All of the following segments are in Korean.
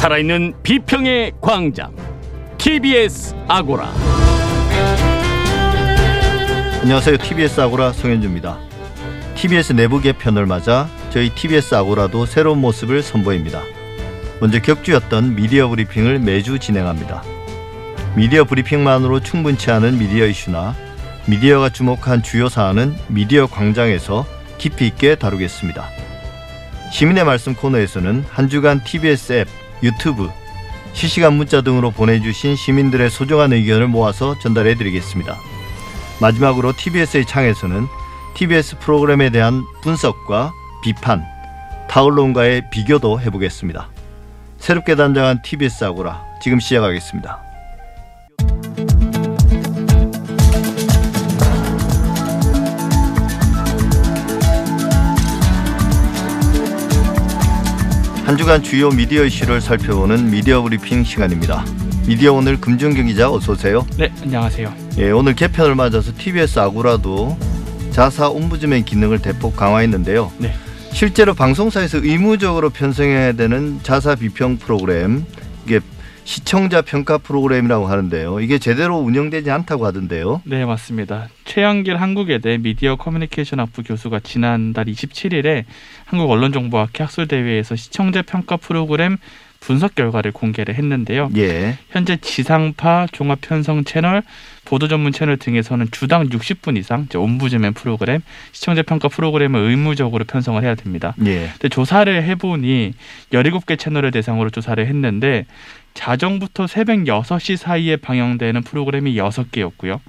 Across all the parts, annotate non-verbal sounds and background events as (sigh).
살아있는 비평의 광장 TBS 아고라 안녕하세요. TBS 아고라 송현주입니다. TBS 내부 개편을 맞아 저희 TBS 아고라도 새로운 모습을 선보입니다. 먼저 격주였던 미디어 브리핑을 매주 진행합니다. 미디어 브리핑만으로 충분치 않은 미디어 이슈나 미디어가 주목한 주요 사안은 미디어 광장에서 깊이 있게 다루겠습니다. 시민의 말씀 코너에서는 한 주간 TBS 앱, 유튜브, 실시간 문자 등으로 보내주신 시민들의 소중한 의견을 모아서 전달해 드리겠습니다. 마지막으로 TBS의 창에서는 TBS 프로그램에 대한 분석과 비판, 타 언론과의 비교도 해보겠습니다. 새롭게 단장한 TBS 아고라 지금 시작하겠습니다. 한 주간 주요 미디어 이슈를 살펴보는 미디어 브리핑 시간입니다. 미디어 오늘 금준경 기자 어서 오세요. 네, 안녕하세요. 예, 오늘 개편을 맞아서 TBS 아고라도 자사 옴부즈맨 기능을 대폭 강화했는데요. 네. 실제로 방송사에서 의무적으로 편성해야 되는 자사 비평 프로그램 이게 시청자 평가 프로그램이라고 하는데요. 이게 제대로 운영되지 않다고 하던데요. 네, 맞습니다. 최영길 한국외대 미디어 커뮤니케이션 학부 교수가 지난달 27일에 한국 언론정보학회 학술대회에서 시청자 평가 프로그램 분석 결과를 공개를 했는데요. 예. 현재 지상파, 종합 편성 채널, 보도 전문 채널 등에서는 주당 60분 이상 이제 옴부즈맨 프로그램, 시청자 평가 프로그램을 의무적으로 편성을 해야 됩니다. 예. 근데 조사를 해보니 17개 채널을 대상으로 조사를 했는데 자정부터 새벽 6시 사이에 방영되는 프로그램이 6개였고요.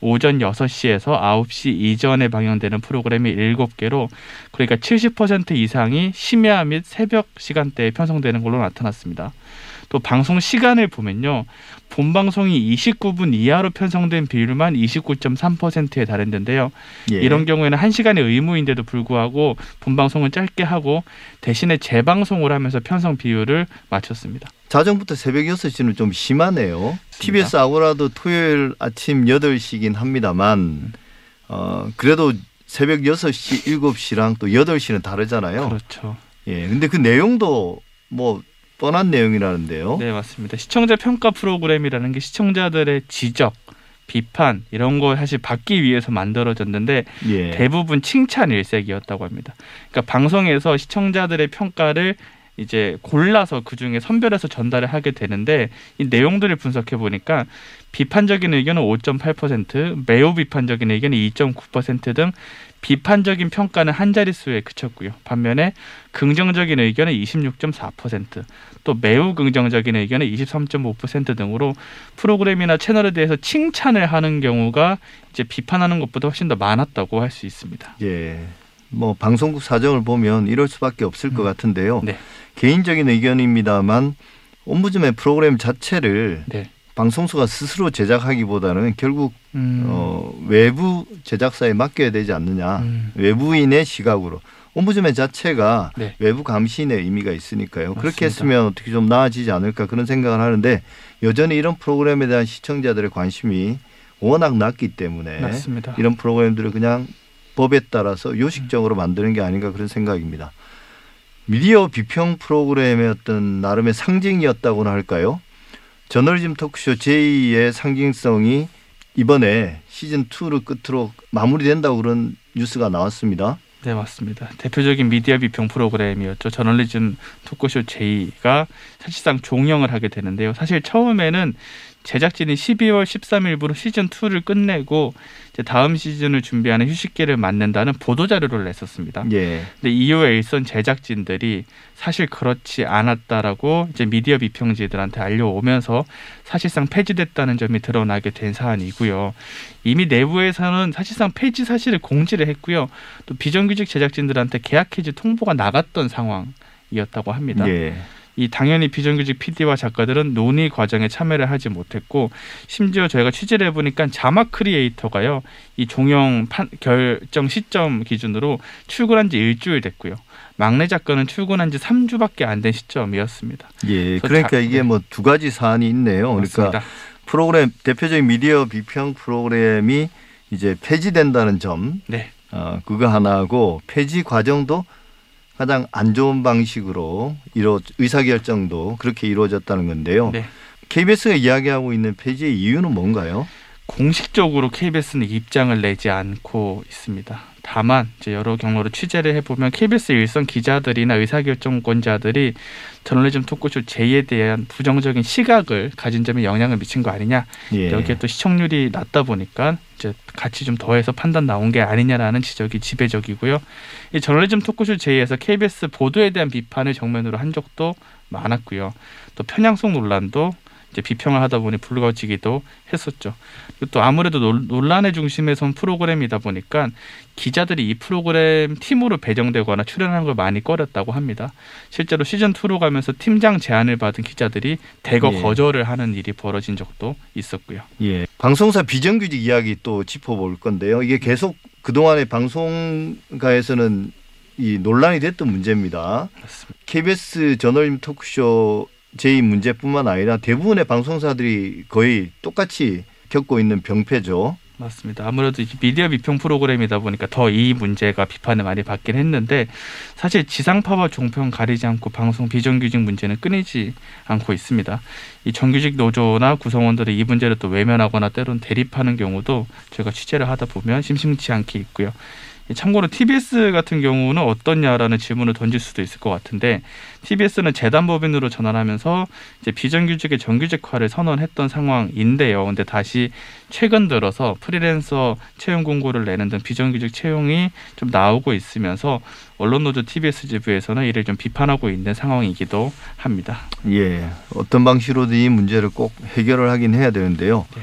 오전 6시에서 9시 이전에 방영되는 프로그램이 7개로 그러니까 70% 이상이 심야 및 새벽 시간대에 편성되는 걸로 나타났습니다. 또 방송 시간을 보면요. 본 방송이 29분 이하로 편성된 비율만 29.3%에 달했는데요. 예. 이런 경우에는 한시간의 의무인데도 불구하고 본 방송은 짧게 하고 대신에 재방송을 하면서 편성 비율을 맞췄습니다. 자정부터 새벽 6시는 좀 심하네요. TBS 아고라도 토요일 아침 8시긴 합니다만 어, 그래도 새벽 6시, 7시랑 또 8시는 다르잖아요. 그렇죠. 예. 근데 그 내용도 뭐 뻔한 내용이라는데요. 네, 맞습니다. 시청자 평가 프로그램이라는 게 시청자들의 지적, 비판 이런 거 사실 받기 위해서 만들어졌는데 예. 대부분 칭찬 일색이었다고 합니다. 그러니까 방송에서 시청자들의 평가를 이제 골라서 그 중에 선별해서 전달을 하게 되는데 이 내용들을 분석해 보니까 비판적인 의견은 5.8%, 매우 비판적인 의견이 2.9%등 비판적인 평가는 한 자릿수에 그쳤고요. 반면에 긍정적인 의견은 26.4%, 또 매우 긍정적인 의견은 23.5% 등으로 프로그램이나 채널에 대해서 칭찬을 하는 경우가 이제 비판하는 것보다 훨씬 더 많았다고 할 수 있습니다. 예. 뭐 방송국 사정을 보면 이럴 수밖에 없을 것 같은데요. 네. 개인적인 의견입니다만 옴부즈맨 프로그램 자체를 네. 방송사가 스스로 제작하기보다는 결국 음, 어, 외부 제작사에 맡겨야 되지 않느냐. 음, 외부인의 시각으로. 옴부즈맨 자체가 네. 외부 감시인의 의미가 있으니까요. 그렇게 맞습니다. 했으면 어떻게 좀 나아지지 않을까 그런 생각을 하는데 여전히 이런 프로그램에 대한 시청자들의 관심이 워낙 낮기 때문에 맞습니다. 이런 프로그램들을 그냥 법에 따라서 요식적으로 만드는 게 아닌가 그런 생각입니다. 미디어 비평 프로그램의 어떤 나름의 상징이었다고나 할까요? 저널리즘 토크쇼 제2의 상징성이 이번에 시즌 2를 끝으로 마무리된다고 그런 뉴스가 나왔습니다. 네 맞습니다. 대표적인 미디어 비평 프로그램이었죠. 저널리즘 토크쇼 제이가 사실상 종영을 하게 되는데요. 사실 처음에는 제작진이 12월 13일부로 시즌 2를 끝내고 이제 다음 시즌을 준비하는 휴식기를 맞는다는 보도 자료를 냈었습니다. 예. 근데 이후에 일선 제작진들이 사실 그렇지 않았다라고 이제 미디어 비평지들한테 알려오면서 사실상 폐지됐다는 점이 드러나게 된 사안이고요. 이미 내부에서는 사실상 폐지 사실을 공지를 했고요. 또 비정규직 제작진들한테 계약 해지 통보가 나갔던 상황이었다고 합니다. 예. 이 당연히 비정규직 PD와 작가들은 논의 과정에 참여를 하지 못했고 심지어 저희가 취재를 해보니까 자막 크리에이터가요 이 종영 판, 결정 시점 기준으로 출근한 지 일주일 됐고요 막내 작가는 출근한 지 3주밖에 안 된 시점이었습니다. 예. 그러니까 자- 이게 네. 뭐두 가지 사안이 있네요. 그러니까 맞습니다. 프로그램 대표적인 미디어 비평 프로그램이 이제 폐지된다는 점, 네, 어, 그거 하나하고 폐지 과정도 가장 안 좋은 방식으로 이루 의사결정도 그렇게 이루어졌다는 건데요. 네. KBS가 이야기하고 있는 폐지의 이유는 뭔가요? 공식적으로 KBS는 입장을 내지 않고 있습니다. 다만 이제 여러 경로로 취재를 해보면 KBS 일선 기자들이나 의사결정권자들이 저널리즘 토크쇼 J에 대한 부정적인 시각을 가진 점에 영향을 미친 거 아니냐 예. 여기에 또 시청률이 낮다 보니까 이제 같이 좀 더해서 판단 나온 게 아니냐라는 지적이 지배적이고요. 이 저널리즘 토크쇼 J에서 KBS 보도에 대한 비판을 정면으로 한 적도 많았고요. 또 편향성 논란도 이제 비평을 하다 보니 불거지기도 했었죠. 또 아무래도 논- 논란의 중심에 선 프로그램이다 보니까 기자들이 이 프로그램 팀으로 배정되거나 출연하는 걸 많이 꺼렸다고 합니다. 실제로 시즌 2로 가면서 팀장 제안을 받은 기자들이 대거 예. 거절을 하는 일이 벌어진 적도 있었고요. 예. 방송사 비정규직 이야기 또 짚어볼 건데요. 이게 계속 그동안의 방송가에서는 이 논란이 됐던 문제입니다. 맞습니다. KBS 저널리즘 토크쇼 제 문제뿐만 아니라 대부분의 방송사들이 거의 똑같이 겪고 있는 병폐죠. 맞습니다. 아무래도 이게 미디어 비평 프로그램이다 보니까 더 이 문제가 비판을 많이 받긴 했는데 사실 지상파와 종편 가리지 않고 방송 비정규직 문제는 끊이지 않고 있습니다. 이 정규직 노조나 구성원들이 이 문제를 또 외면하거나 때론 대립하는 경우도 저희가 취재를 하다 보면 심심치 않게 있고요. 이 참고로 TBS 같은 경우는 어떻냐라는 질문을 던질 수도 있을 것 같은데 TBS는 재단법인으로 전환하면서 이제 비정규직의 정규직화를 선언했던 상황인데요. 근데 다시 최근 들어서 프리랜서 채용 공고를 내는 등 비정규직 채용이 좀 나오고 있으면서 언론노조 TBS 지부에서는 이를 좀 비판하고 있는 상황이기도 합니다. 예. 어떤 방식으로든 이 문제를 꼭 해결을 하긴 해야 되는데요. 네.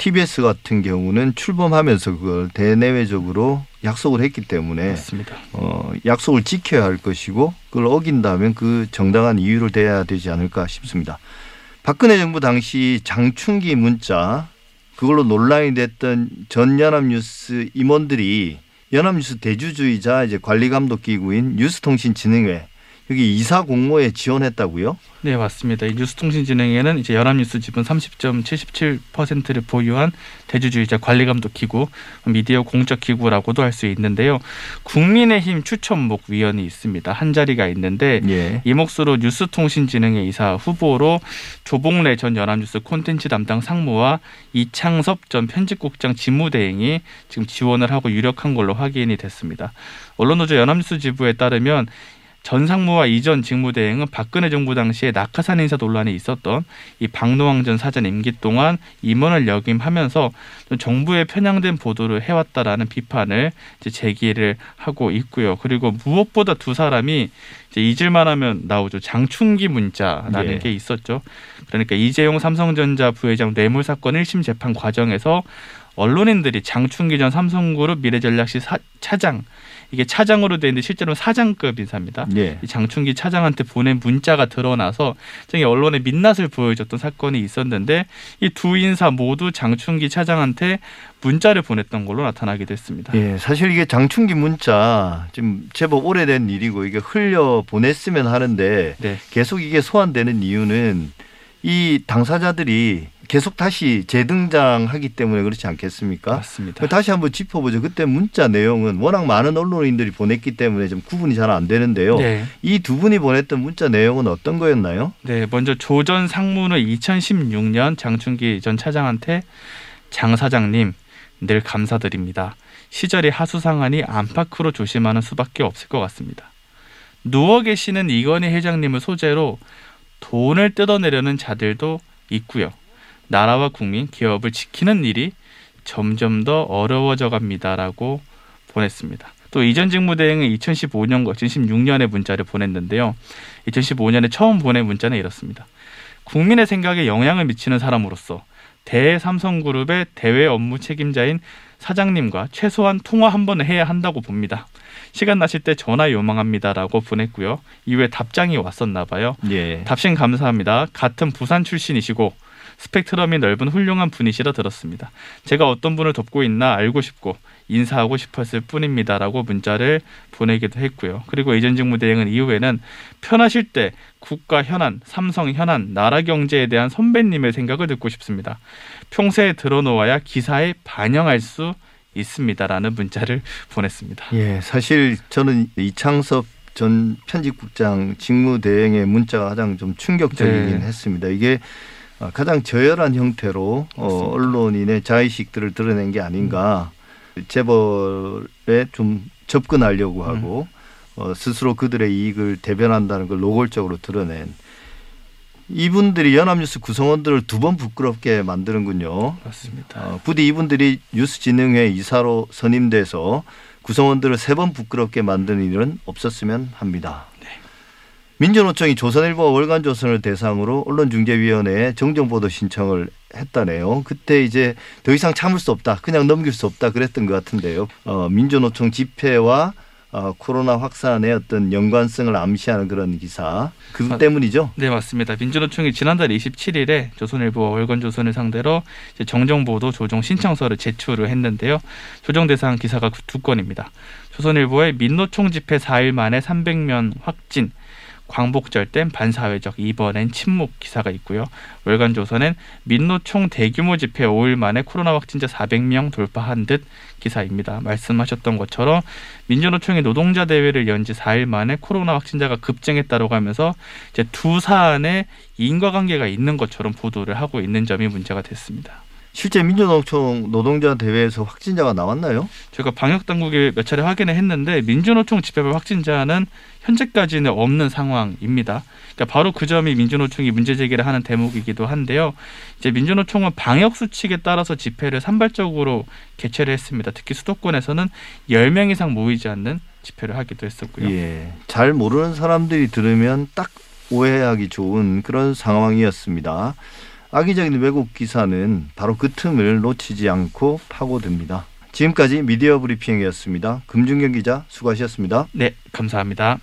TBS 같은 경우는 출범하면서 그걸 대내외적으로 약속을 했기 때문에 맞습니다. 어, 약속을 지켜야 할 것이고 그걸 어긴다면 그 정당한 이유를 대야 되지 않을까 싶습니다. 박근혜 정부 당시 장충기 문자 그걸로 논란이 됐던 전 연합뉴스 임원들이 연합뉴스 대주주이자 이제 관리감독 기구인 뉴스통신진흥회 여기 이사 공모에 지원했다고요? 네, 맞습니다. 이 뉴스통신진흥회는 이제 연합뉴스 지분 30.77%를 보유한 대주주이자 관리감독 기구, 미디어 공적 기구라고도 할 수 있는데요. 국민의힘 추천목 위원이 있습니다. 한 자리가 있는데 예. 이 몫으로 뉴스통신진흥회 이사 후보로 조봉래 전 연합뉴스 콘텐츠 담당 상무와 이창섭 전 편집국장 직무대행이 지금 지원을 하고 유력한 걸로 확인이 됐습니다. 언론노조 연합뉴스 지부에 따르면 전 상무와 이전 직무대행은 박근혜 정부 당시에 낙하산 인사 논란이 있었던 이 박노왕 전 사장 임기 동안 임원을 역임하면서 좀 정부의 편향된 보도를 해왔다라는 비판을 이제 제기를 하고 있고요. 그리고 무엇보다 두 사람이 이제 잊을만 하면 나오죠. 장충기 문자라는 예. 게 있었죠. 그러니까 이재용 삼성전자 부회장 뇌물 사건 1심 재판 과정에서 언론인들이 장충기 전 삼성그룹 미래전략실 사- 차장 이게 차장으로 돼 있는데 실제로는 사장급 인사입니다. 예. 이 장충기 차장한테 보낸 문자가 드러나서 저기 언론에 민낯을 보여줬던 사건이 있었는데 이 두 인사 모두 장충기 차장한테 문자를 보냈던 걸로 나타나게 됐습니다. 예, 사실 이게 장충기 문자 지금 제법 오래된 일이고 이게 흘려 보냈으면 하는데 네, 계속 이게 소환되는 이유는 이 당사자들이 계속 다시 재등장하기 때문에 그렇지 않겠습니까? 맞습니다. 다시 한번 짚어보죠. 그때 문자 내용은 워낙 많은 언론인들이 보냈기 때문에 좀 구분이 잘 안 되는데요. 네, 이두 분이 보냈던 문자 내용은 어떤 거였나요? 네, 먼저 조 전 상무는 2016년 장충기 전 차장한테 장 사장님 늘 감사드립니다. 시절이 하수상하니 안팎으로 조심하는 수밖에 없을 것 같습니다. 누워 계시는 이건희 회장님을 소재로 돈을 뜯어내려는 자들도 있고요. 나라와 국민, 기업을 지키는 일이 점점 더 어려워져 갑니다라고 보냈습니다. 또 이전 직무 대행은 2015년과 2016년에 문자를 보냈는데요. 2015년에 처음 보낸 문자는 이렇습니다. 국민의 생각에 영향을 미치는 사람으로서 대삼성그룹의 대외 업무 책임자인 사장님과 최소한 통화 한 번은 해야 한다고 봅니다. 시간 나실 때 전화 요망합니다라고 보냈고요. 이후에 답장이 왔었나 봐요. 예. 답신 감사합니다. 같은 부산 출신이시고 스펙트럼이 넓은 훌륭한 분이시라 들었습니다. 제가 어떤 분을 돕고 있나 알고 싶고 인사하고 싶었을 뿐입니다라고 문자를 보내기도 했고요. 그리고 이전 직 무대행은 이후에는 편하실 때 국가 현안, 삼성 현안, 나라 경제에 대한 선배님의 생각을 듣고 싶습니다. 평소에 들어놓아야 기사에 반영할 수 있습니다라는 문자를 (laughs) 보냈습니다. 예, 사실 저는 이창섭 전 편집국장 직무대행의 문자가 가장 좀 충격적이긴 네. 했습니다. 이게 어, 가장 저열한 형태로 어. 언론인의 자의식들을 드러낸 게 아닌가. 재벌에 좀 접근하려고 하고 어, 스스로 그들의 이익을 대변한다는 걸 노골적으로 드러낸 이분들이 연합뉴스 구성원들을 두 번 부끄럽게 만드는군요. 맞습니다. 어, 부디 이분들이 뉴스진흥회 이사로 선임돼서 구성원들을 세 번 부끄럽게 만드는 일은 없었으면 합니다. 민주노총이 조선일보와 월간조선을 대상으로 언론중재위원회에 정정보도 신청을 했다네요. 그때 이제 더 이상 참을 수 없다, 그냥 넘길 수 없다 그랬던 것 같은데요. 어, 민주노총 집회와 어, 코로나 확산의 어떤 연관성을 암시하는 그런 기사 그 맞- 때문이죠. 네 맞습니다. 민주노총이 지난달 27일에 조선일보와 월간조선을 상대로 정정보도 조정 신청서를 제출을 했는데요. 조정 대상 기사가 두 건입니다. 조선일보의 민노총 집회 4일 만에 300명 확진, 광복절된 반사회적 이번엔 침묵 기사가 있고요. 월간 조선엔 민노 총 대규모 집회 5일 만에 코로나 확진자 400명 돌파한 듯 기사입니다. 말씀하셨던 것처럼 민주노총이 노동자 대회를 연 지 4일 만에 코로나 확진자가 급증했다고 하면서 이제 두 사안에 인과관계가 있는 것처럼 보도를 하고 있는 점이 문제가 됐습니다. 실제 민주노총 노동자 대회에서 확진자가 나왔나요? 제가 방역 당국에 몇 차례 확인을 했는데 민주노총 집회별 확진자는 현재까지는 없는 상황입니다. 그러니까 바로 그 점이 민주노총이 문제 제기를 하는 대목이기도 한데요. 이제 민주노총은 방역 수칙에 따라서 집회를 산발적으로 개최를 했습니다. 특히 수도권에서는 10명 이상 모이지 않는 집회를 하기도 했었고요. 예. 잘 모르는 사람들이 들으면 딱 오해하기 좋은 그런 상황이었습니다. 악의적인 왜곡 기사는 바로 그 틈을 놓치지 않고 파고듭니다. 지금까지 미디어 브리핑이었습니다. 금준경 기자 수고하셨습니다. 네, 감사합니다.